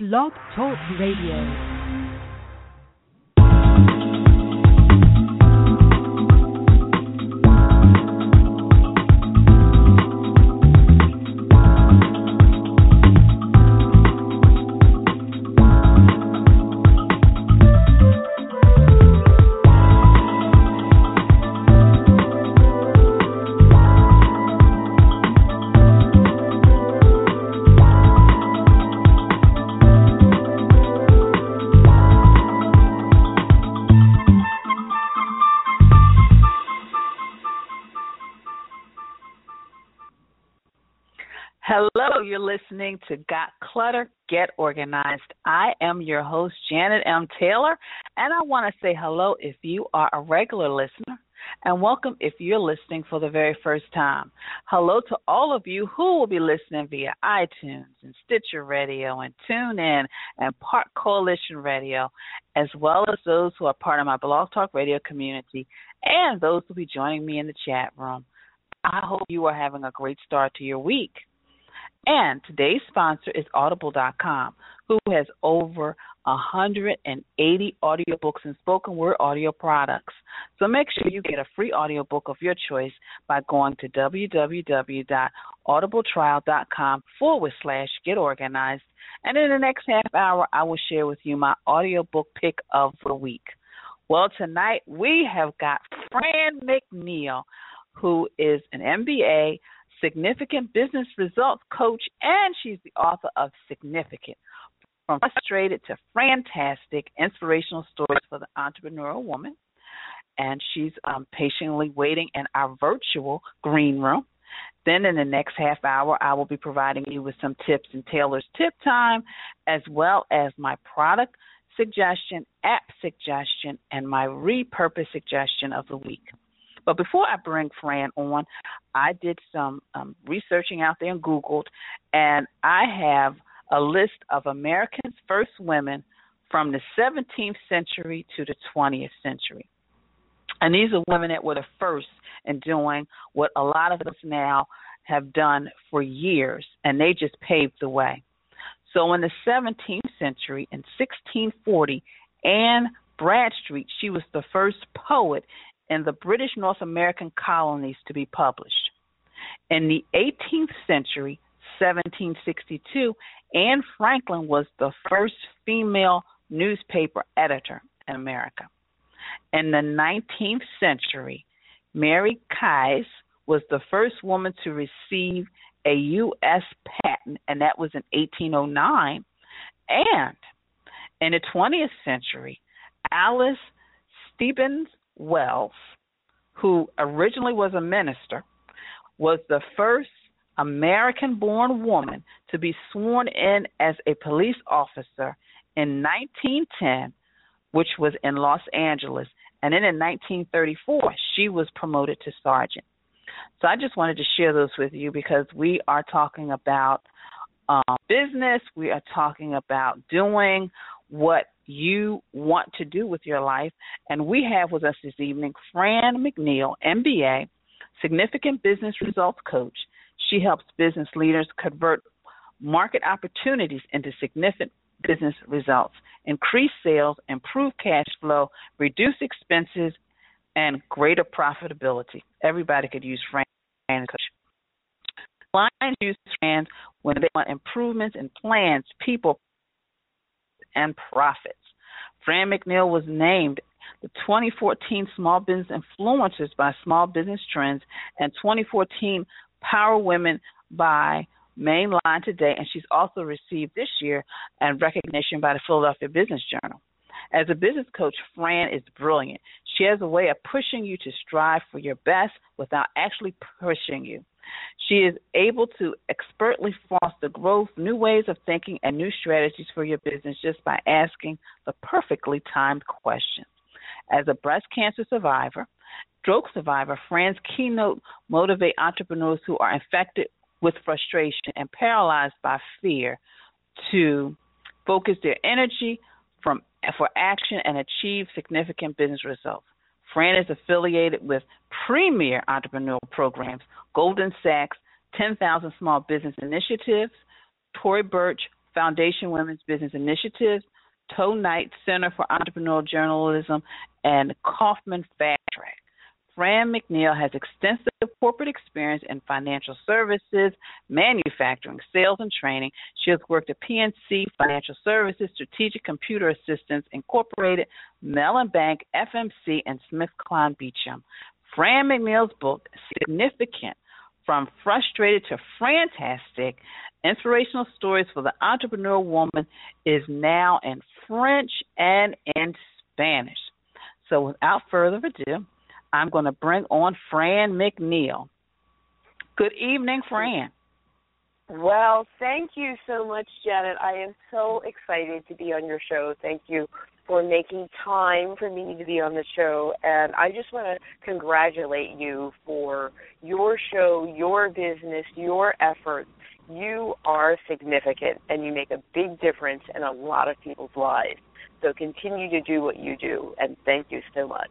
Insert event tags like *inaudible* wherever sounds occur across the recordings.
Blog Talk Radio. You're listening to Got Clutter, Get Organized. I am your host, Janet M. Taylor, and I want to say hello if you are a regular listener, and welcome if you're listening for the very first time. Hello to all of you who will be listening via iTunes and Stitcher Radio and TuneIn and Park Coalition Radio, as well as those who are part of my Blog Talk Radio community and those who will be joining me in the chat room. I hope you are having a great start to your week. And today's sponsor is Audible.com, who has over 180 audiobooks and spoken word audio products. So make sure you get a free audiobook of your choice by going to www.audibletrial.com forward slash get organized. And in the next half hour, I will share with you my audiobook pick of the week. Well, tonight we have got Franne McNeal, who is an MBA significant business results coach, and she's the author of Significant From Frustrated to Fantastic Inspirational Stories for the Entrepreneurial Woman. And she's um, patiently waiting in our virtual green room. Then, in the next half hour, I will be providing you with some tips and Taylor's tip time, as well as my product suggestion, app suggestion, and my repurpose suggestion of the week. But before I bring Franne on, I did some um, researching out there and Googled, and I have a list of Americans' first women from the 17th century to the 20th century. And these are women that were the first in doing what a lot of us now have done for years, and they just paved the way. So in the 17th century, in 1640, Anne Bradstreet, she was the first poet in the British North American colonies to be published. In the 18th century, 1762, Ann Franklin was the first female newspaper editor in America. In the 19th century, Mary Kies was the first woman to receive a U.S. patent, and that was in 1809. And in the 20th century, Alice Stebbins Wells, who originally was a minister, was the first American born woman to be sworn in as a police officer in 1910, which was in Los Angeles. And then in 1934, she was promoted to sergeant. So I just wanted to share those with you because we are talking about um, business, we are talking about doing what you want to do with your life. And we have with us this evening Franne McNeal, MBA, significant business results coach. She helps business leaders convert market opportunities into significant business results, increase sales, improve cash flow, reduce expenses, and greater profitability. Everybody could use Franne coach. Clients use Franne when they want improvements in plans, people, and profits. Franne McNeal was named the 2014 Small Business Influencers by Small Business Trends and 2014 Power Women by Main Line Today, and she's also received this year and recognition by the Philadelphia Business Journal. As a business coach, Franne is brilliant. She has a way of pushing you to strive for your best without actually pushing you. She is able to expertly foster growth, new ways of thinking, and new strategies for your business just by asking the perfectly timed questions. As a breast cancer survivor, stroke survivor, Franne's keynote motivate entrepreneurs who are infected with frustration and paralyzed by fear to focus their energy from for action and achieve significant business results. Franne is affiliated with premier entrepreneurial programs, Goldman Sachs, 10,000 Small Business Initiatives, Tory Burch Foundation Women's Business Initiatives, Tow-Knight Center for Entrepreneurial Journalism, and Kaufman Fast Track. Franne McNeal has extensive corporate experience in financial services, manufacturing, sales, and training. She has worked at PNC Financial Services, Strategic Computer Assistance Incorporated, Mellon Bank, FMC, and Smith SmithKline Beecham. Franne McNeal's book, Significant From Frustrated to Fantastic Inspirational Stories for the Entrepreneur Woman, is now in French and in Spanish. So without further ado, I'm going to bring on Franne McNeal. Good evening, Franne. Well, thank you so much, Janet. I am so excited to be on your show. Thank you for making time for me to be on the show. And I just want to congratulate you for your show, your business, your efforts. You are significant and you make a big difference in a lot of people's lives. So continue to do what you do. And thank you so much.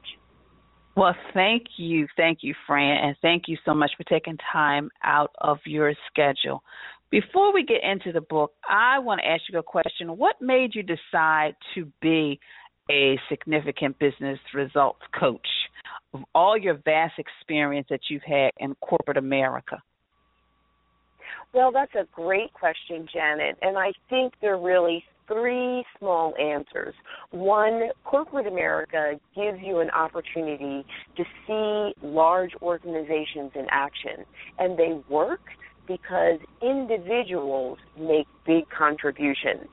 Well, thank you. Thank you, Franne, and thank you so much for taking time out of your schedule. Before we get into the book, I want to ask you a question. What made you decide to be a significant business results coach of all your vast experience that you've had in corporate America? Well, that's a great question, Janet. And I think there are really three small answers. One, corporate America gives you an opportunity to see large organizations in action, and they work because individuals make big contributions.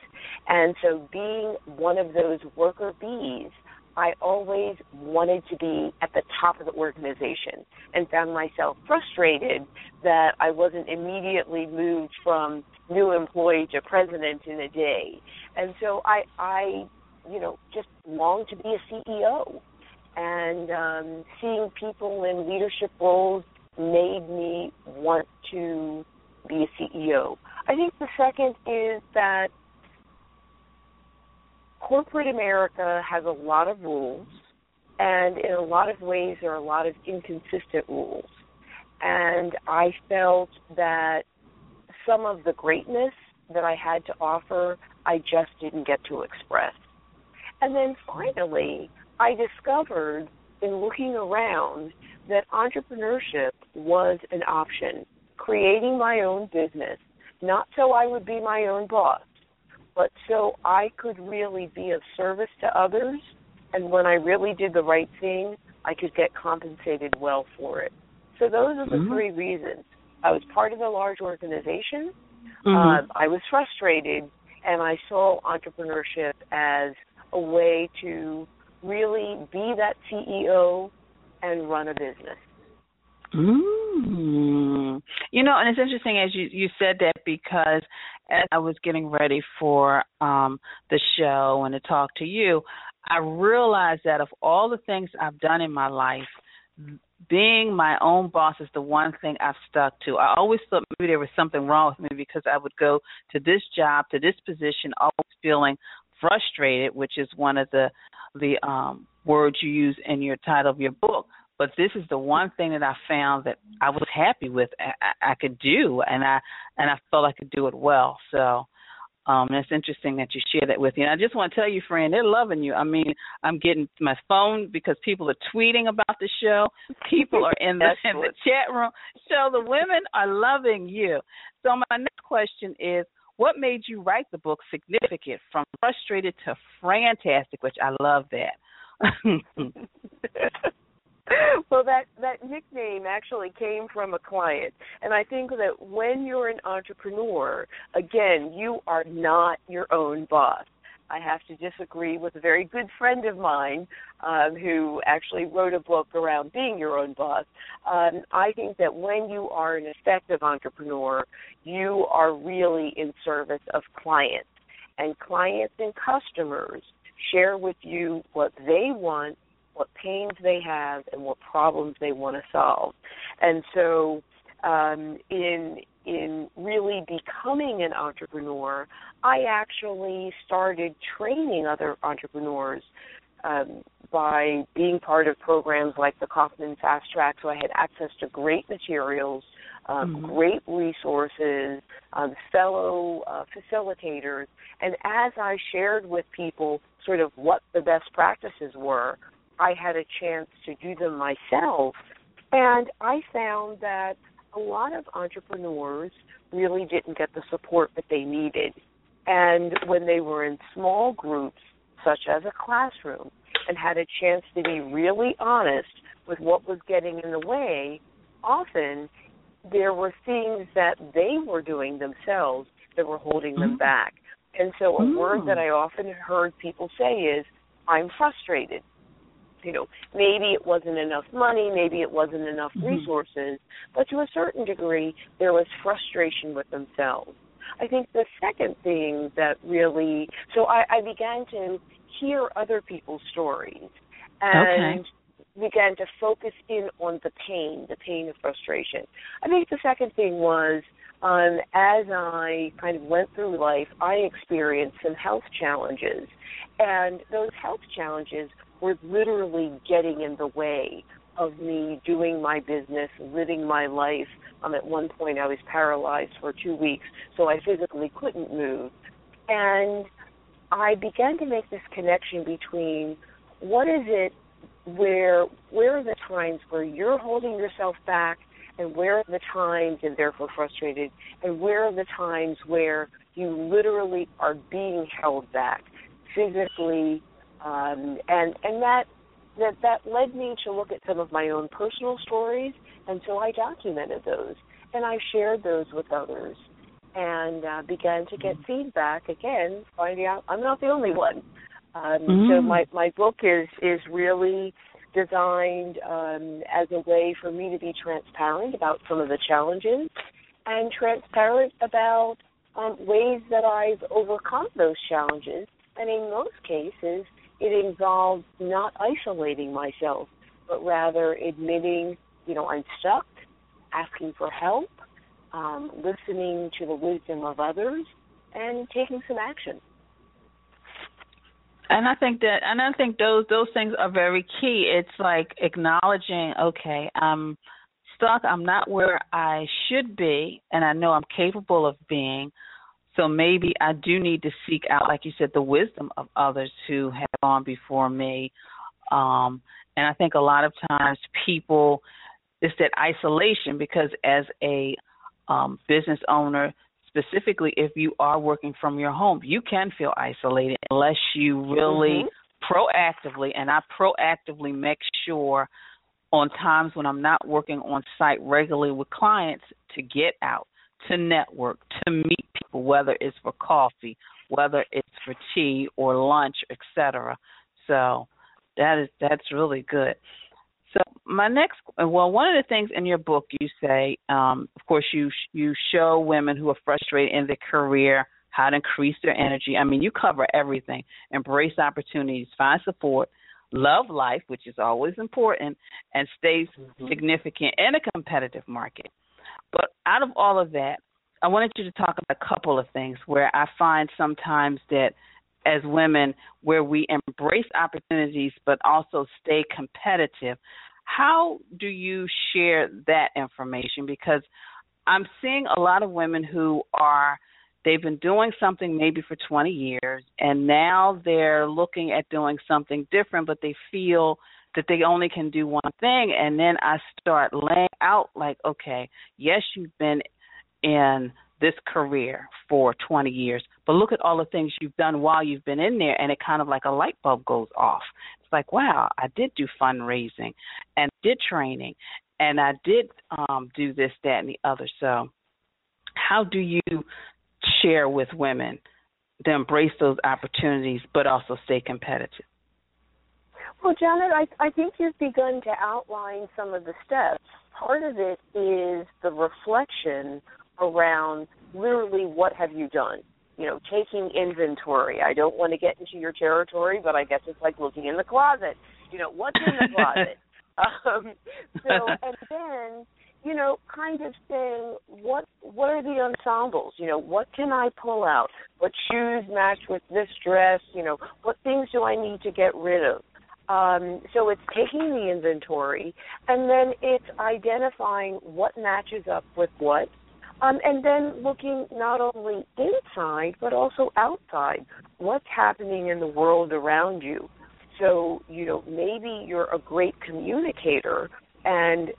And so, being one of those worker bees I always wanted to be at the top of the organization and found myself frustrated that I wasn't immediately moved from new employee to president in a day. And so I I you know just longed to be a CEO and um seeing people in leadership roles made me want to be a CEO. I think the second is that corporate America has a lot of rules, and in a lot of ways, there are a lot of inconsistent rules. And I felt that some of the greatness that I had to offer, I just didn't get to express. And then finally, I discovered in looking around that entrepreneurship was an option. Creating my own business, not so I would be my own boss, but so I could really be of service to others. And when I really did the right thing, I could get compensated well for it. So those are the mm-hmm. three reasons. I was part of a large organization. Mm-hmm. Uh, I was frustrated, and I saw entrepreneurship as a way to really be that CEO and run a business. Mm. You know, and it's interesting as you you said that because as I was getting ready for um the show and to talk to you, I realized that of all the things I've done in my life, being my own boss is the one thing I've stuck to. I always thought maybe there was something wrong with me because I would go to this job, to this position, always feeling frustrated, which is one of the the um words you use in your title of your book but this is the one thing that I found that I was happy with. I, I could do, and I and I felt I could do it well. So um it's interesting that you share that with me. And I just want to tell you, friend, they're loving you. I mean, I'm getting my phone because people are tweeting about the show. People are in the in the chat room. So the women are loving you. So my next question is what made you write the book Significant from Frustrated to FranneTastic, which I love that. *laughs* *laughs* *laughs* well that that nickname actually came from a client. And i think that when you're an entrepreneur again you are not your own boss. I have to disagree with a very good friend of mine um, who actually wrote a book around being your own boss. Um, i think that when you are an effective entrepreneur you are really in service of clients. And clients and customers share with you what they want what pains they have, and what problems they want to solve. And so, um, in in really becoming an entrepreneur, I actually started training other entrepreneurs um, by being part of programs like the Kauffman FastTrac. So I had access to great materials um, Mhm. great resources, um, fellow uh, facilitators, and as I shared with people sort of what the best practices were, I had a chance to do them myself, and I found that a lot of entrepreneurs really didn't get the support that they needed. And when they were in small groups, such as a classroom, and had a chance to be really honest with what was getting in the way, often there were things that they were doing themselves that were holding them Mm. back. And so a Mm. word that I often heard people say is, I'm frustrated. You know, maybe it wasn't enough money, maybe it wasn't enough Mhm. resources, but to a certain degree, there was frustration with themselves. I think the second thing that really, so I, I began to hear other people's stories and began to focus in on the pain, the pain of frustration. I think the second thing was um, as I kind of went through life, I experienced some health challenges, and those health challenges were literally getting in the way of me doing my business, living my life. Um, at one point, I was paralyzed for two weeks, so I physically couldn't move. And I began to make this connection between what is it where where are the times where you're holding yourself back and where are the times and therefore frustrated and where are the times where you literally are being held back physically um, and and that that that led me to look at some of my own personal stories and so I documented those and I shared those with others and uh, began to get feedback again finding out I'm not the only one um, So Mm. my my book is is really designed um, as a way for me to be transparent about some of the challenges and transparent about um, ways that I've overcome those challenges. And in most cases, it involves not isolating myself, but rather admitting, you know, I'm stuck, asking for help, um, listening to the wisdom of others, and taking some action. And I think that, and I think those those things are very key. It's like acknowledging, okay, I'm stuck. I'm not where I should be, and I know I'm capable of being. So maybe I do need to seek out, like you said, the wisdom of others who have gone before me. Um, and I think a lot of times people, it's that isolation because as a um, business owner, specifically if you are working from your home, you can feel isolated unless you really Mhm. proactively, and I proactively make sure on times when I'm not working on site regularly with clients to get out, to network, to meet people, whether it's for coffee, whether it's for tea or lunch, etc. So that is that's really good. So my next, well, one of the things in your book you say, um, of course, you you show women who are frustrated in their career how to increase their energy. I mean, you cover everything: embrace opportunities, find support, love life, which is always important, and stay Mhm. significant in a competitive market. But out of all of that, I wanted you to talk about a couple of things where I find sometimes that as women, where we embrace opportunities but also stay competitive. How do you share that information? Because I'm seeing a lot of women who are they've been doing something maybe for 20 years and now they're looking at doing something different but they feel that they only can do one thing and then I start laying out like okay yes you've been in this career for 20 years. But look at all the things you've done while you've been in there and it kind of like a light bulb goes off. It's like wow I did do fundraising and did training and I did um do this that and the other. So how do you share with women to embrace those opportunities but also stay competitive? Well, Janet, I, I think you've begun to outline some of the steps. Part of it is the reflection around literally what have you done? You know, taking inventory. I don't want to get into your territory, but I guess it's like looking in the closet. You know, what's in the *laughs* closet? um, so, and then, you know, kind of saying what what are the ensembles? You know, what can I pull out? What shoes match with this dress? You know, what things do I need to get rid of? Um, so it's taking the inventory and then it's identifying what matches up with what. Um, and then looking not only inside but also outside. What's happening in the world around you? So, you know, maybe you're a great communicator and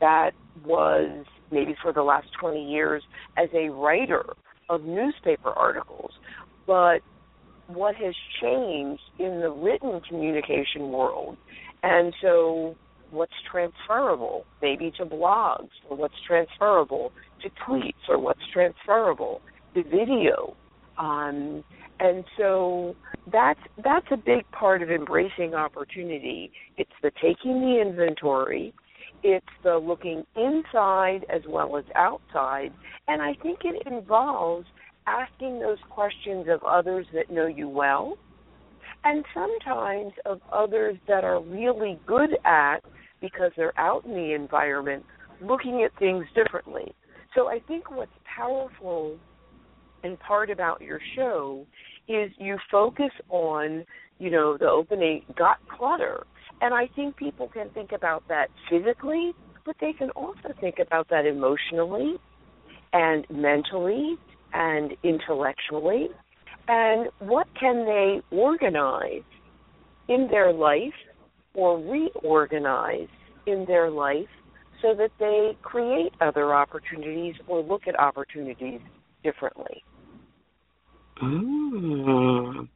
that was maybe for the last 20 years as a writer of newspaper articles. But what has changed in the written communication world. And so, what's transferable, maybe to blogs, or what's transferable to tweets, or what's transferable to video. Um, and so that's that's a big part of embracing opportunity. It's the taking the inventory, it's the looking inside as well as outside, and I think it involves asking those questions of others that know you well, and sometimes of others that are really good at, because they're out in the environment, looking at things differently. So I think what's powerful and part about your show is you focus on, you know, the opening got clutter. And I think people can think about that physically, but they can also think about that emotionally and mentally and intellectually, and what can they organize in their life or reorganize in their life so that they create other opportunities or look at opportunities differently. Mm.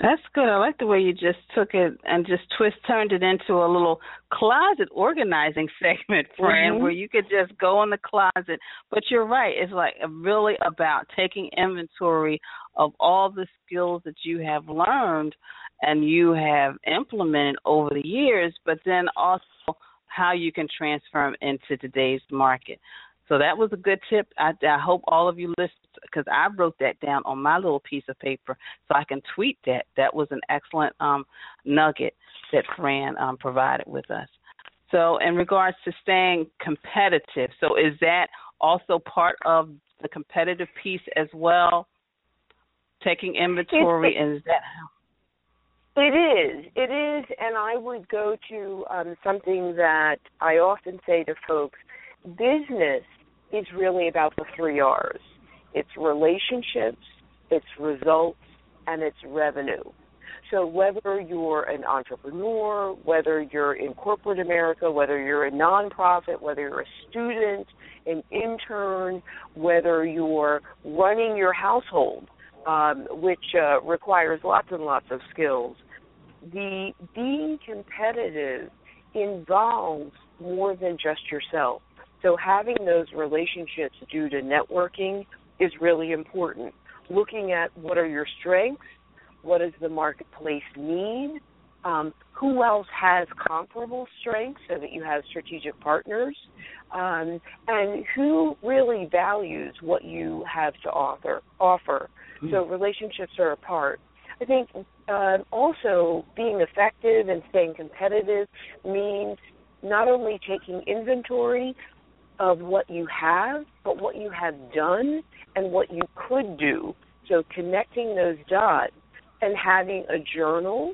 That's good. I like the way you just took it and just twist turned it into a little closet organizing *laughs* segment, friend, mm-hmm. where you could just go in the closet. But you're right. It's like really about taking inventory of all the skills that you have learned and you have implemented over the years, but then also how you can transfer them into today's market. So that was a good tip. I, I hope all of you listened because I wrote that down on my little piece of paper so I can tweet that. That was an excellent um, nugget that Franne um, provided with us. So, in regards to staying competitive, so is that also part of the competitive piece as well? Taking inventory, and is that how? It is. It is, and I would go to um, something that I often say to folks business is really about the three R's it's relationships, it's results, and it's revenue. So whether you're an entrepreneur, whether you're in corporate America, whether you're a nonprofit, whether you're a student, an intern, whether you're running your household, um, which uh, requires lots and lots of skills, the being competitive involves more than just yourself. So having those relationships due to networking is really important. Looking at what are your strengths, what does the marketplace need, um, who else has comparable strengths so that you have strategic partners, um, and who really values what you have to offer. offer. Mm-hmm. So relationships are a part. I think uh, also being effective and staying competitive means not only taking inventory of what you have, but what you have done and what you could do. So connecting those dots and having a journal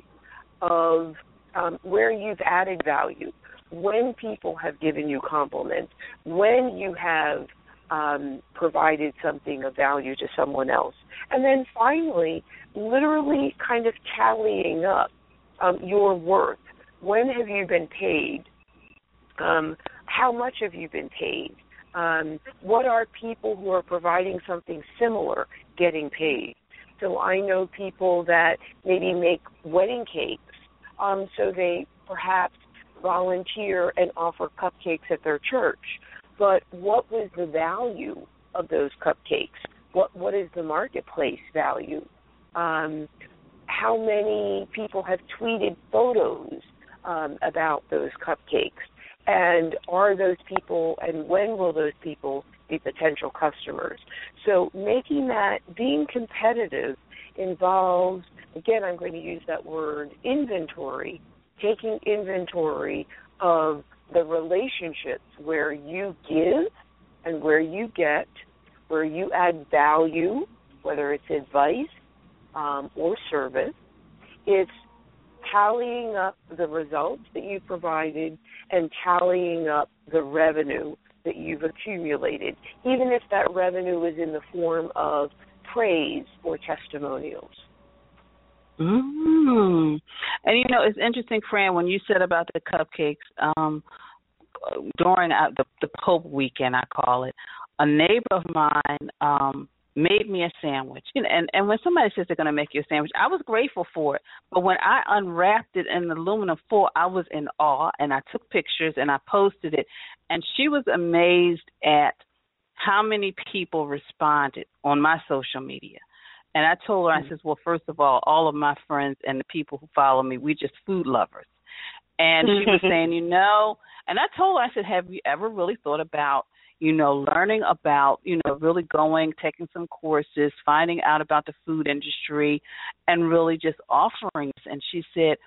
of um, where you've added value, when people have given you compliments, when you have um, provided something of value to someone else. And then finally, literally kind of tallying up um, your worth. When have you been paid? Um, how much have you been paid? Um, what are people who are providing something similar getting paid? So I know people that maybe make wedding cakes, um, so they perhaps volunteer and offer cupcakes at their church. But what was the value of those cupcakes? What what is the marketplace value? Um, how many people have tweeted photos um, about those cupcakes? and are those people and when will those people be potential customers so making that being competitive involves again i'm going to use that word inventory taking inventory of the relationships where you give and where you get where you add value whether it's advice um, or service it's tallying up the results that you provided and tallying up the revenue that you've accumulated, even if that revenue is in the form of praise or testimonials. Mm. And you know, it's interesting, Franne, when you said about the cupcakes um, during uh, the the Pope weekend, I call it. A neighbor of mine um, made me a sandwich. And, and and when somebody says they're going to make you a sandwich, I was grateful for it. But when I unwrapped it in aluminum foil, I was in awe, and I took pictures and I posted it. And she was amazed at how many people responded on my social media. And I told her, I mm-hmm. said, well, first of all, all of my friends and the people who follow me, we're just food lovers. And she was *laughs* saying, you know, and I told her, I said, have you ever really thought about – you know, learning about, you know, really going, taking some courses, finding out about the food industry, and really just offering. And she said,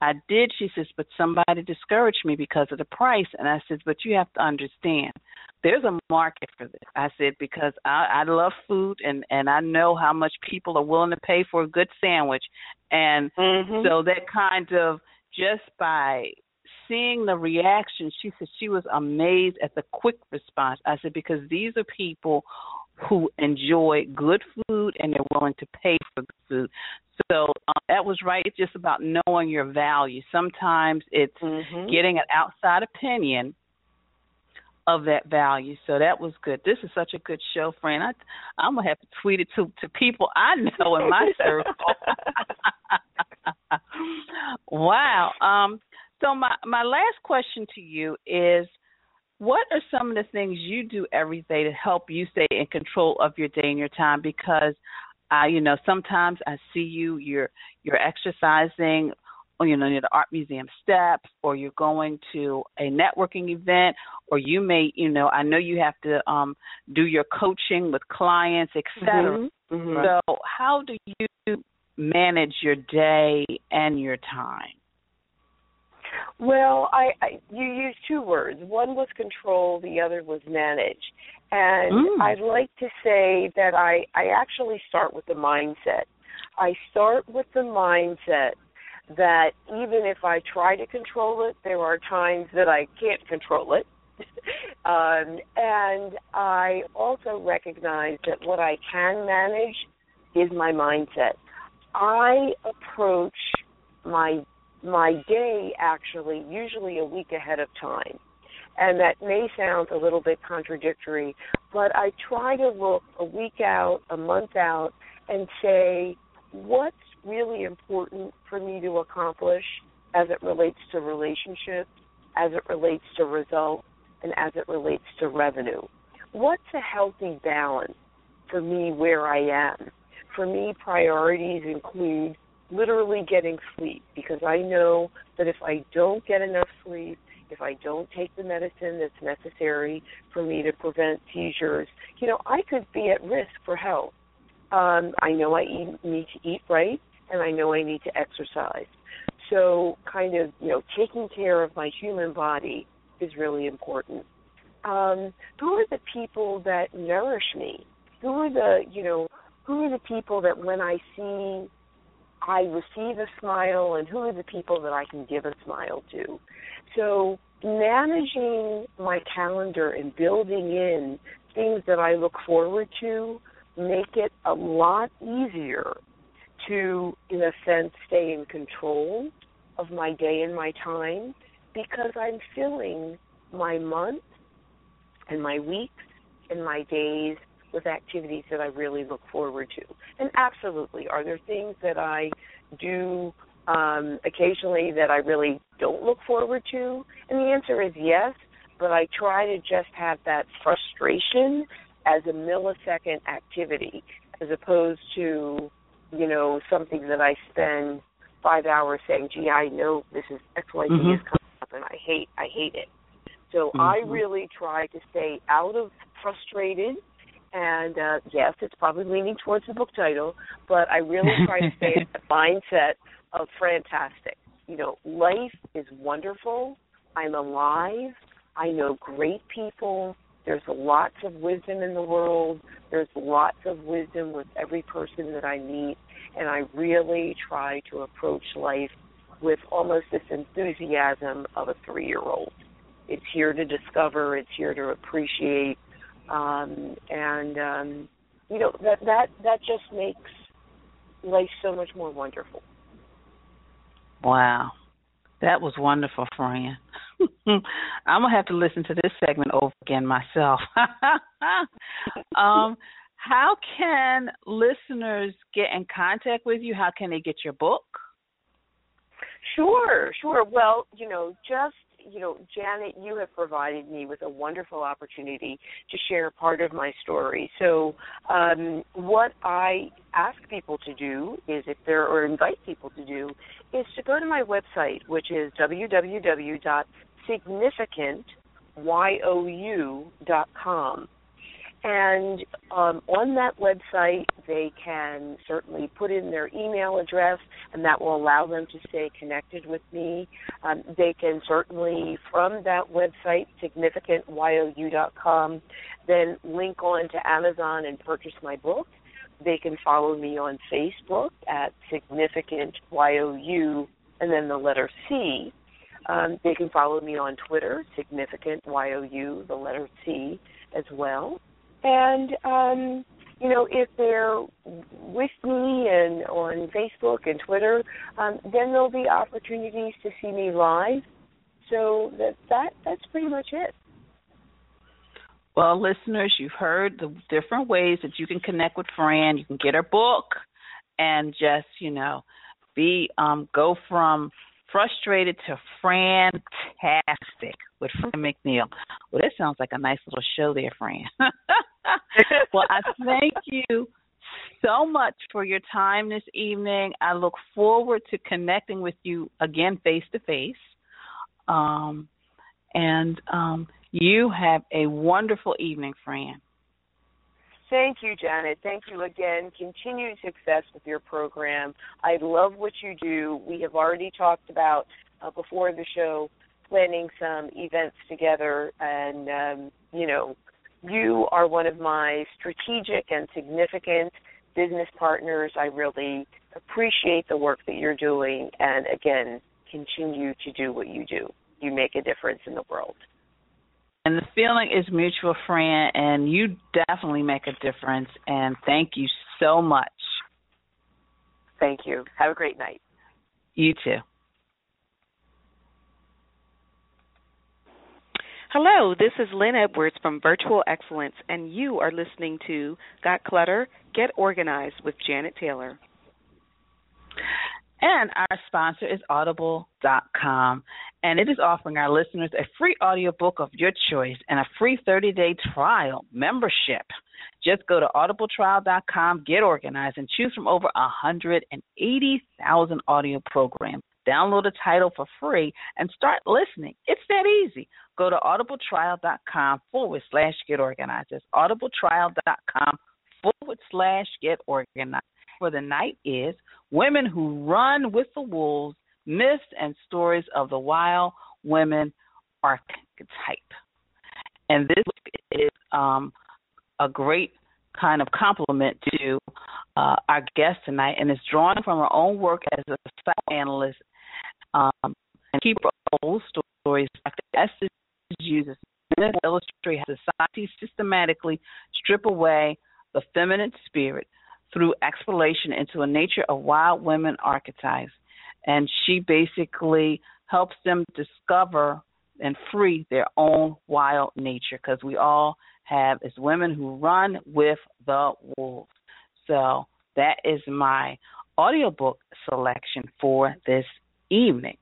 I did. She says, but somebody discouraged me because of the price. And I said, but you have to understand, there's a market for this. I said because I, I love food and and I know how much people are willing to pay for a good sandwich, and mm-hmm. so that kind of just by seeing the reaction, she said she was amazed at the quick response. I said, because these are people who enjoy good food and they're willing to pay for the food. So um, that was right. It's just about knowing your value. Sometimes it's mm-hmm. getting an outside opinion of that value. So that was good. This is such a good show, friend. I, I'm gonna have to tweet it to to people I know in my circle. *laughs* wow. Um, so my my last question to you is what are some of the things you do every day to help you stay in control of your day and your time because I you know sometimes I see you you're you're exercising you know near the art museum steps or you're going to a networking event or you may you know I know you have to um do your coaching with clients etc. Mm-hmm. Mm-hmm. So how do you manage your day and your time? Well, I, I you used two words. One was control, the other was manage. And mm. I'd like to say that I I actually start with the mindset. I start with the mindset that even if I try to control it, there are times that I can't control it. *laughs* um, and I also recognize that what I can manage is my mindset. I approach my my day actually usually a week ahead of time. And that may sound a little bit contradictory, but I try to look a week out, a month out, and say, what's really important for me to accomplish as it relates to relationships, as it relates to results, and as it relates to revenue? What's a healthy balance for me where I am? For me, priorities include literally getting sleep because I know that if I don't get enough sleep, if I don't take the medicine that's necessary for me to prevent seizures, you know, I could be at risk for health. Um, I know I eat, need to eat right, and I know I need to exercise. So, kind of, you know, taking care of my human body is really important. Um, who are the people that nourish me? Who are the, you know, who are the people that when I see I receive a smile and who are the people that I can give a smile to. So managing my calendar and building in things that I look forward to make it a lot easier to, in a sense, stay in control of my day and my time because I'm filling my month and my weeks and my days with activities that I really look forward to. And absolutely, are there things that I do um, occasionally that I really don't look forward to? And the answer is yes, but I try to just have that frustration as a millisecond activity as opposed to, you know, something that I spend five hours saying, gee, I know this is XYZ mm-hmm. is coming up and I hate I hate it. So mm-hmm. I really try to stay out of frustrated and uh, yes, it's probably leaning towards the book title, but I really try to stay in *laughs* the mindset of fantastic. You know, life is wonderful. I'm alive. I know great people. There's lots of wisdom in the world. There's lots of wisdom with every person that I meet. And I really try to approach life with almost this enthusiasm of a three year old. It's here to discover, it's here to appreciate, um, and um, you know that that that just makes life so much more wonderful. Wow. That was wonderful, Franne. *laughs* I'm gonna have to listen to this segment over again myself. *laughs* um, how can listeners get in contact with you? How can they get your book? Sure, sure. Well, you know, just you know, Janet, you have provided me with a wonderful opportunity to share part of my story. So, um, what I ask people to do is, if they're or invite people to do, is to go to my website, which is www.significantyou.com. And um, on that website, they can certainly put in their email address, and that will allow them to stay connected with me. Um, they can certainly, from that website, significantyou.com, then link on to Amazon and purchase my book. They can follow me on Facebook at Significant YOU and then the letter C. Um, they can follow me on Twitter, Significant YOU, the letter C as well. And um, you know, if they're with me and on Facebook and Twitter, um, then there'll be opportunities to see me live. So that that that's pretty much it. Well, listeners, you've heard the different ways that you can connect with Franne. You can get her book and just, you know, be um go from frustrated to fantastic with Franne McNeal. Well, that sounds like a nice little show there, Franne. *laughs* *laughs* well, I *laughs* thank you so much for your time this evening. I look forward to connecting with you again face to face. Um, and um, you have a wonderful evening, Franne. Thank you, Janet. Thank you again. Continued success with your program. I love what you do. We have already talked about uh, before the show planning some events together, and um, you know, you are one of my strategic and significant business partners. I really appreciate the work that you're doing, and again, continue to do what you do. You make a difference in the world. And the feeling is mutual, Franne, and you definitely make a difference. And thank you so much. Thank you. Have a great night. You too. Hello, this is Lynn Edwards from Virtual Excellence, and you are listening to Got Clutter, Get Organized with Janet Taylor. And our sponsor is audible.com, and it is offering our listeners a free audiobook of your choice and a free 30-day trial membership. Just go to audibletrial.com, get organized, and choose from over 180,000 audio programs. Download a title for free and start listening. It's that easy. Go to audibletrial.com forward slash get organized. It's audibletrial.com forward slash get organized. For the night is Women Who Run with the Wolves Myths and Stories of the Wild Women Archetype. And this is um, a great kind of compliment to uh, our guest tonight, and it's drawn from her own work as a psychoanalyst um, and keeper of old stories. Dr. Estes uses to illustrate how society systematically strip away the feminine spirit through exploration into a nature of wild women archetypes. And she basically helps them discover and free their own wild nature because we all have as women who run with the wolves. So that is my audiobook selection for this evening.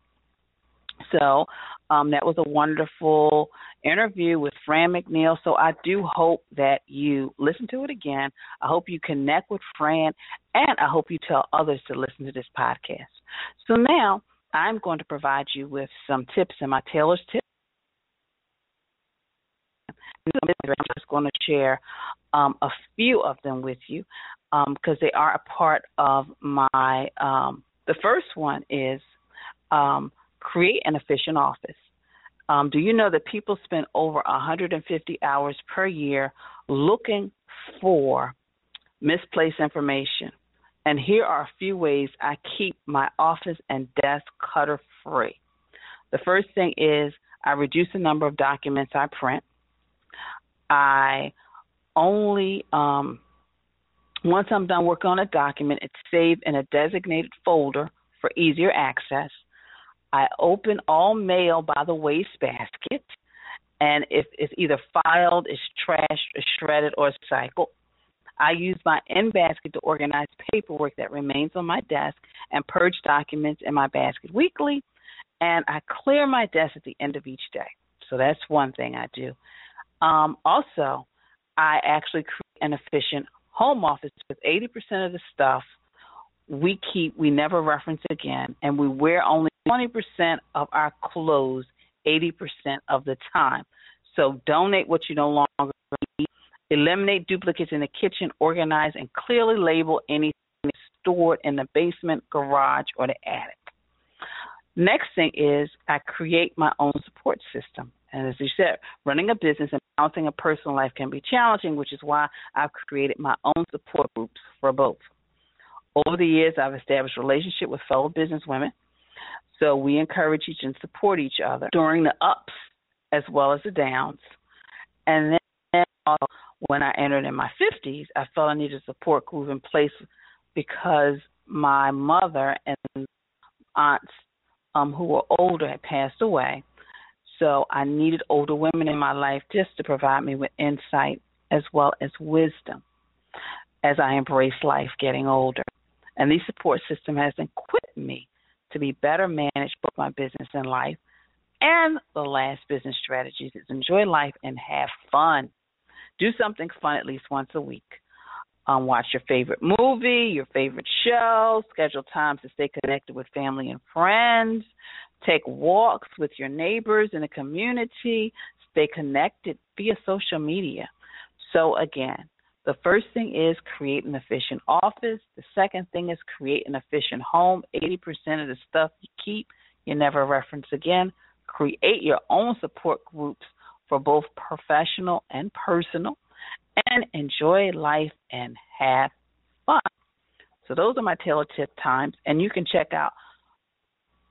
So um, that was a wonderful interview with Franne McNeal. So I do hope that you listen to it again. I hope you connect with Franne, and I hope you tell others to listen to this podcast. So now I'm going to provide you with some tips in my Taylor's Tips. I'm just going to share um, a few of them with you because um, they are a part of my. Um, the first one is um, create an efficient office. Um, do you know that people spend over 150 hours per year looking for misplaced information? And here are a few ways I keep my office and desk clutter free. The first thing is I reduce the number of documents I print. I only um, once I'm done working on a document, it's saved in a designated folder for easier access. I open all mail by the waste basket, and if it's either filed, it's trashed, or shredded, or cycled, I use my in basket to organize paperwork that remains on my desk and purge documents in my basket weekly, and I clear my desk at the end of each day. So that's one thing I do. Um, also, I actually create an efficient home office with 80% of the stuff we keep, we never reference again, and we wear only 20% of our clothes 80% of the time. So donate what you no longer need. Eliminate duplicates in the kitchen, organize and clearly label anything stored in the basement, garage, or the attic. Next thing is I create my own support system. And as you said, running a business and balancing a personal life can be challenging, which is why I've created my own support groups for both. Over the years, I've established relationship with fellow business women, so we encourage each and support each other during the ups as well as the downs. And then when I entered in my 50s, I felt I needed a support group in place because my mother and aunts um, who were older had passed away. So I needed older women in my life just to provide me with insight as well as wisdom as I embrace life getting older. And the support system has equipped me to be better managed both my business and life. And the last business strategies is enjoy life and have fun. Do something fun at least once a week. Um, watch your favorite movie, your favorite show, schedule times to stay connected with family and friends, take walks with your neighbors in the community, stay connected via social media. So, again, the first thing is create an efficient office. The second thing is create an efficient home. 80% of the stuff you keep, you never reference again. Create your own support groups for both professional and personal. And enjoy life and have fun. So, those are my Taylor tip times. And you can check out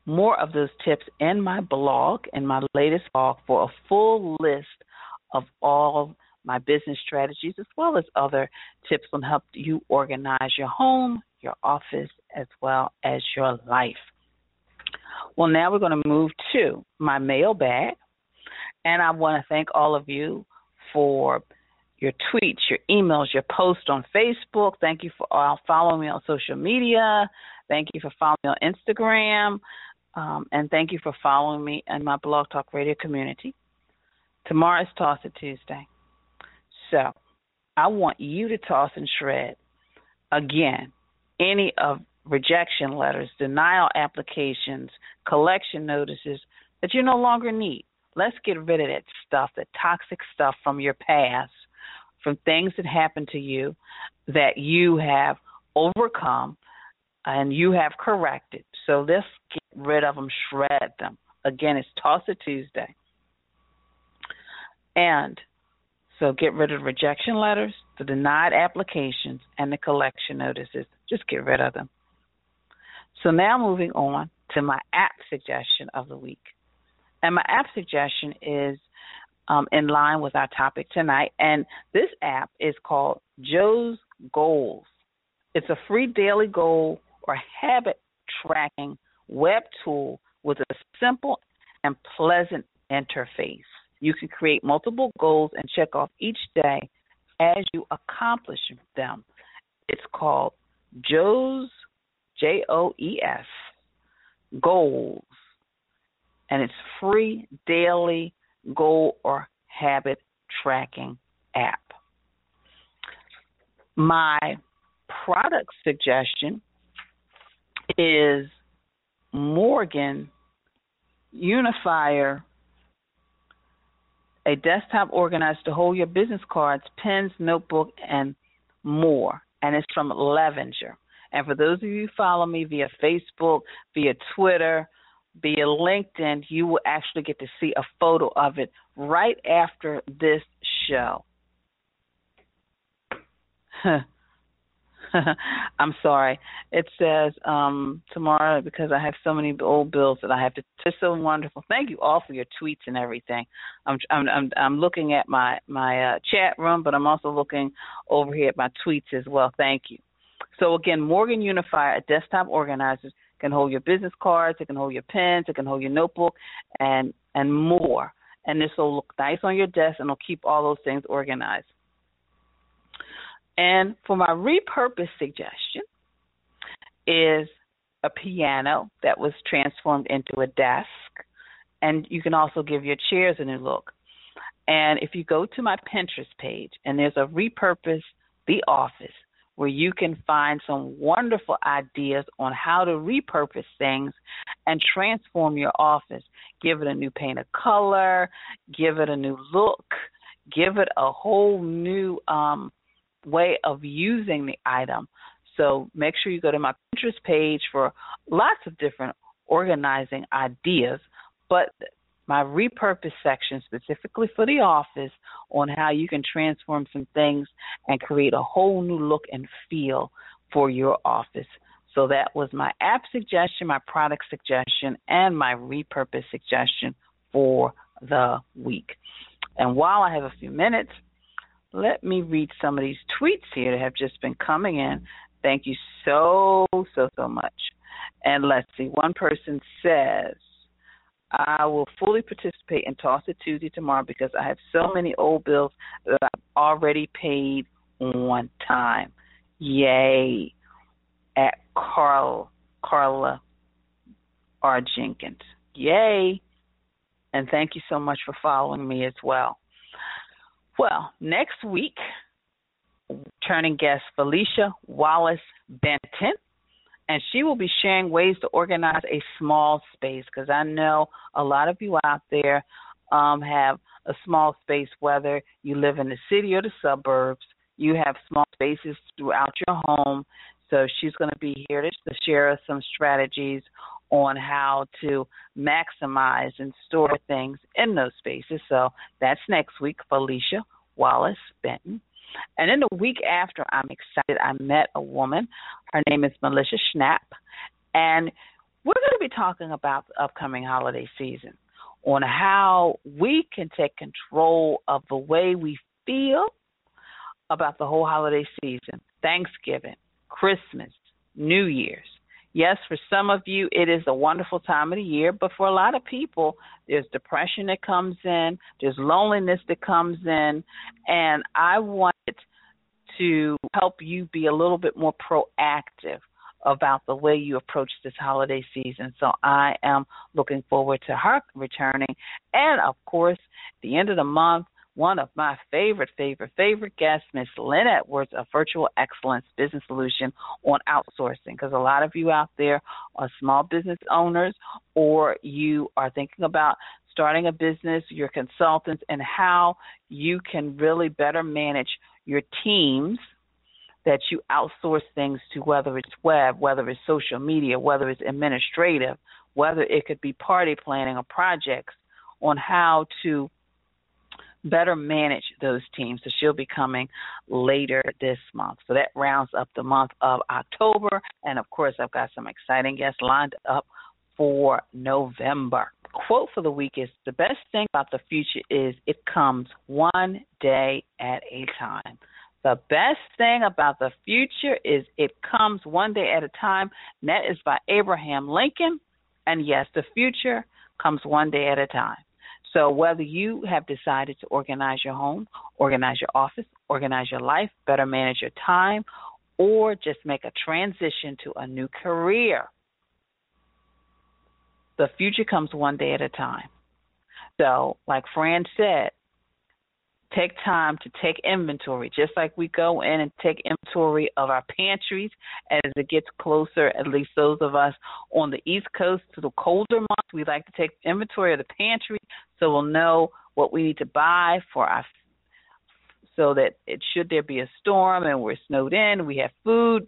more of those tips in my blog, in my latest blog, for a full list of all my business strategies, as well as other tips on help you organize your home, your office, as well as your life. Well, now we're going to move to my mailbag. And I want to thank all of you for your tweets, your emails, your posts on Facebook. Thank you for uh, following me on social media. Thank you for following me on Instagram. Um, and thank you for following me in my Blog Talk Radio community. Tomorrow is Toss It Tuesday. So I want you to toss and shred again any of rejection letters, denial applications, collection notices that you no longer need. Let's get rid of that stuff, that toxic stuff from your past, from things that happened to you that you have overcome and you have corrected. So let's get rid of them, shred them. Again, it's Toss It Tuesday. And so get rid of rejection letters, the denied applications, and the collection notices. Just get rid of them. So now moving on to my app suggestion of the week. And my app suggestion is um, in line with our topic tonight. And this app is called Joe's Goals. It's a free daily goal or habit tracking web tool with a simple and pleasant interface. You can create multiple goals and check off each day as you accomplish them. It's called Joe's J O E S Goals, and it's free daily goal or habit tracking app. My product suggestion is Morgan Unifier a desktop organizer to hold your business cards, pens, notebook, and more. And it's from Levenger. And for those of you who follow me via Facebook, via Twitter, via LinkedIn, you will actually get to see a photo of it right after this show. *laughs* I'm sorry. It says um tomorrow because I have so many old bills that I have to. It's so wonderful. Thank you all for your tweets and everything. I'm I'm I'm, I'm looking at my my uh, chat room, but I'm also looking over here at my tweets as well. Thank you. So again, Morgan Unify, a desktop organizer, can hold your business cards, it can hold your pens, it can hold your notebook, and and more. And this will look nice on your desk, and it'll keep all those things organized. And for my repurpose suggestion is a piano that was transformed into a desk. And you can also give your chairs a new look. And if you go to my Pinterest page and there's a repurpose the office where you can find some wonderful ideas on how to repurpose things and transform your office. Give it a new paint of color, give it a new look, give it a whole new um, way of using the item. So make sure you go to my Pinterest page for lots of different organizing ideas, but my repurpose section specifically for the office on how you can transform some things and create a whole new look and feel for your office. So that was my app suggestion, my product suggestion, and my repurpose suggestion for the week. And while I have a few minutes, let me read some of these tweets here that have just been coming in. Thank you so, so, so much. And let's see, one person says, I will fully participate in Toss It Tuesday tomorrow because I have so many old bills that I've already paid on time. Yay. At Carl Carla R. Jenkins. Yay. And thank you so much for following me as well. Well, next week, turning guest Felicia Wallace Benton, and she will be sharing ways to organize a small space because I know a lot of you out there um, have a small space, whether you live in the city or the suburbs. You have small spaces throughout your home. So she's going to be here to, to share some strategies on how to maximize and store things in those spaces. So that's next week, Felicia Wallace Benton. And then the week after, I'm excited. I met a woman. Her name is Melissa Schnapp. And we're going to be talking about the upcoming holiday season on how we can take control of the way we feel about the whole holiday season Thanksgiving, Christmas, New Year's. Yes, for some of you, it is a wonderful time of the year, but for a lot of people, there's depression that comes in, there's loneliness that comes in, and I wanted to help you be a little bit more proactive about the way you approach this holiday season. So I am looking forward to her returning. And of course, the end of the month, one of my favorite, favorite, favorite guests, Miss Lynn Edwards of Virtual Excellence Business Solution on outsourcing. Because a lot of you out there are small business owners or you are thinking about starting a business, your consultants, and how you can really better manage your teams that you outsource things to, whether it's web, whether it's social media, whether it's administrative, whether it could be party planning or projects, on how to better manage those teams. So she'll be coming later this month. So that rounds up the month of October. And of course, I've got some exciting guests lined up for November. Quote for the week is the best thing about the future is it comes one day at a time. The best thing about the future is it comes one day at a time. And that is by Abraham Lincoln. And yes, the future comes one day at a time. So, whether you have decided to organize your home, organize your office, organize your life, better manage your time, or just make a transition to a new career, the future comes one day at a time. So, like Franne said, take time to take inventory, just like we go in and take inventory of our pantries as it gets closer, at least those of us on the East Coast to the colder months, we like to take inventory of the pantry so we'll know what we need to buy for our so that it should there be a storm and we're snowed in, we have food,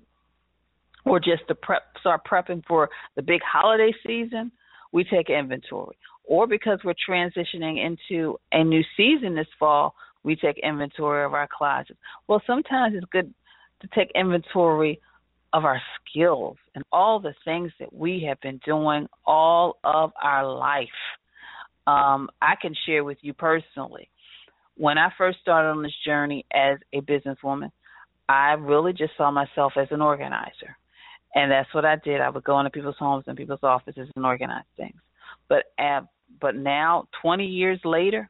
or just to prep start prepping for the big holiday season, we take inventory. Or because we're transitioning into a new season this fall, we take inventory of our closets. Well, sometimes it's good to take inventory of our skills and all the things that we have been doing all of our life. Um, I can share with you personally. When I first started on this journey as a businesswoman, I really just saw myself as an organizer. And that's what I did. I would go into people's homes and people's offices and organize things. But uh, but now, 20 years later,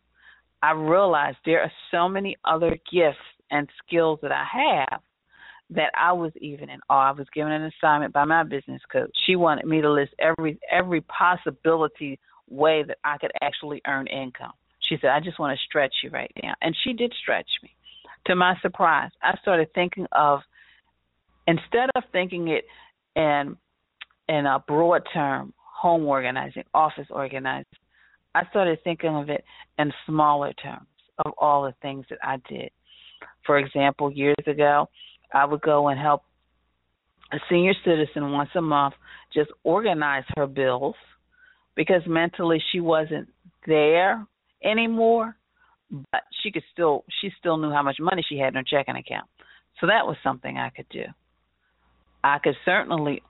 I realized there are so many other gifts and skills that I have that I was even in awe. I was given an assignment by my business coach. She wanted me to list every every possibility way that I could actually earn income. She said, "I just want to stretch you right now," and she did stretch me. To my surprise, I started thinking of instead of thinking it in in a broad term, home organizing, office organizing. I started thinking of it in smaller terms of all the things that I did. For example, years ago, I would go and help a senior citizen once a month just organize her bills because mentally she wasn't there anymore, but she could still she still knew how much money she had in her checking account. So that was something I could do. I could certainly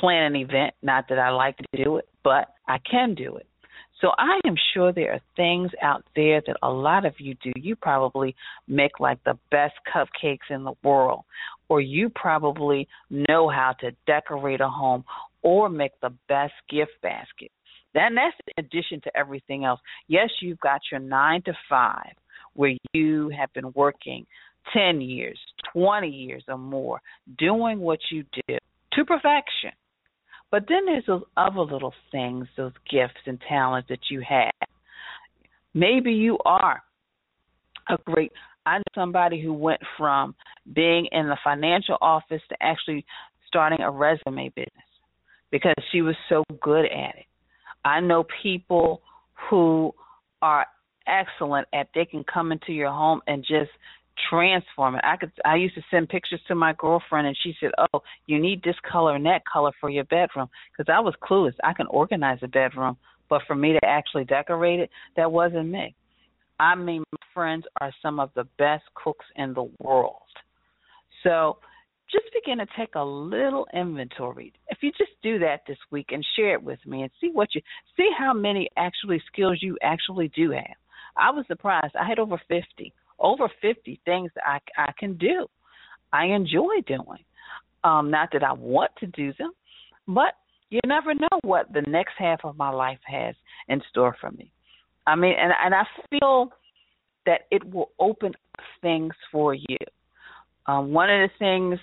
plan an event, not that I like to do it, but I can do it. So I am sure there are things out there that a lot of you do. You probably make like the best cupcakes in the world, or you probably know how to decorate a home or make the best gift basket. Then that's in addition to everything else. Yes, you've got your nine to five where you have been working 10 years, 20 years or more, doing what you do to perfection. But then there's those other little things, those gifts and talents that you have. Maybe you are a great. I know somebody who went from being in the financial office to actually starting a resume business because she was so good at it. I know people who are excellent at they can come into your home and just transform it. I could I used to send pictures to my girlfriend and she said, "Oh, you need this color and that color for your bedroom." Cuz I was clueless. I can organize a bedroom, but for me to actually decorate it, that wasn't me. I mean, my friends are some of the best cooks in the world. So, just begin to take a little inventory. If you just do that this week and share it with me and see what you see how many actually skills you actually do have. I was surprised. I had over 50 over 50 things that I, I can do. I enjoy doing. Um, not that I want to do them, but you never know what the next half of my life has in store for me. I mean, and and I feel that it will open up things for you. Um, one of the things,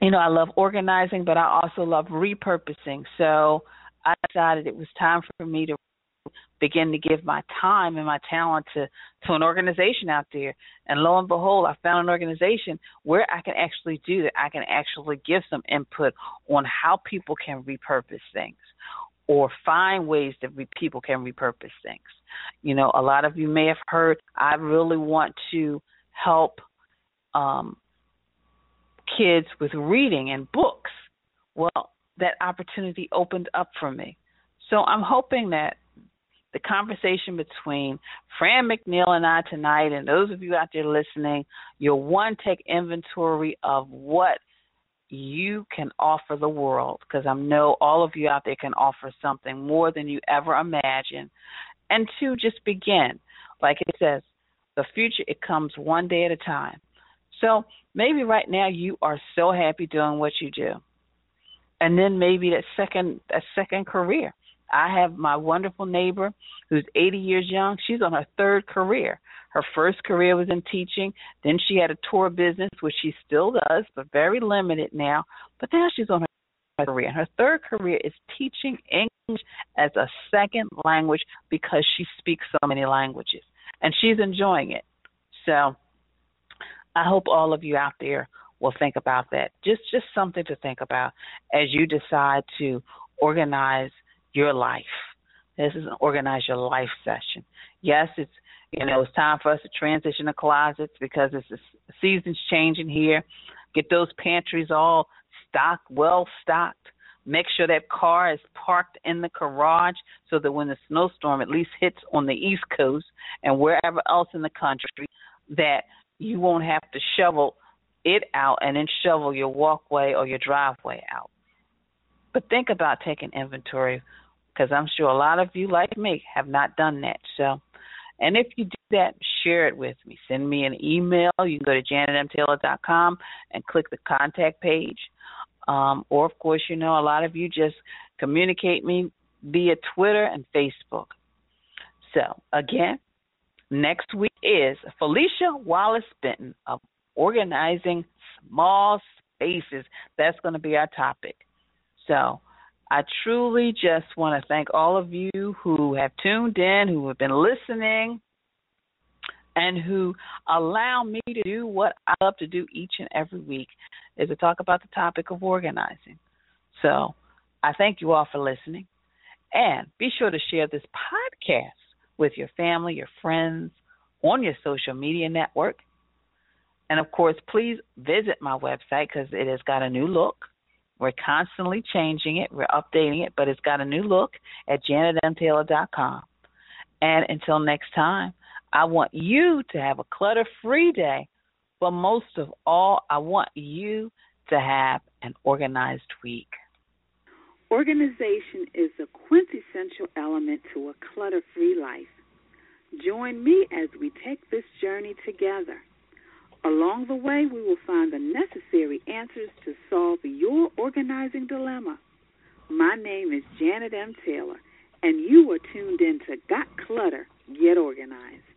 you know, I love organizing, but I also love repurposing. So I decided it was time for me to begin to give my time and my talent to to an organization out there. And lo and behold i found an organization where i can actually do that. I can actually give some input on how people can repurpose things or find ways that we, people can repurpose things. You know a lot of you may have heard i really want to help um kids with reading and books. Well that opportunity opened up for me. So i'm hoping that the conversation between Franne McNeal and I tonight, and those of you out there listening, you'll one take inventory of what you can offer the world, because I know all of you out there can offer something more than you ever imagined. And two, just begin. Like it says, the future, it comes one day at a time. So maybe right now you are so happy doing what you do. And then maybe that second that second career I have my wonderful neighbor who's 80 years young. She's on her third career. Her first career was in teaching. Then she had a tour business, which she still does, but very limited now. But now she's on her career. And her third career is teaching English as a second language because she speaks so many languages. And she's enjoying it. So I hope all of you out there will think about that. Just just something to think about as you decide to organize your life. This is an organize your life session. Yes, it's you know it's time for us to transition the closets because it's the season's changing here. Get those pantries all stocked, well stocked. Make sure that car is parked in the garage so that when the snowstorm at least hits on the East Coast and wherever else in the country, that you won't have to shovel it out and then shovel your walkway or your driveway out. But think about taking inventory because I'm sure a lot of you, like me, have not done that. So, and if you do that, share it with me. Send me an email. You can go to janetmtaylor.com and click the contact page. Um, or, of course, you know, a lot of you just communicate me via Twitter and Facebook. So, again, next week is Felicia Wallace Benton of Organizing Small Spaces. That's going to be our topic. So, I truly just want to thank all of you who have tuned in, who have been listening, and who allow me to do what I love to do each and every week is to talk about the topic of organizing. So I thank you all for listening. And be sure to share this podcast with your family, your friends, on your social media network. And of course, please visit my website because it has got a new look. We're constantly changing it, we're updating it, but it's got a new look at janetmtaylor.com. And until next time, I want you to have a clutter free day, but most of all, I want you to have an organized week. Organization is a quintessential element to a clutter free life. Join me as we take this journey together. Along the way, we will find the necessary answers to solve your organizing dilemma. My name is Janet M. Taylor, and you are tuned in to Got Clutter, Get Organized.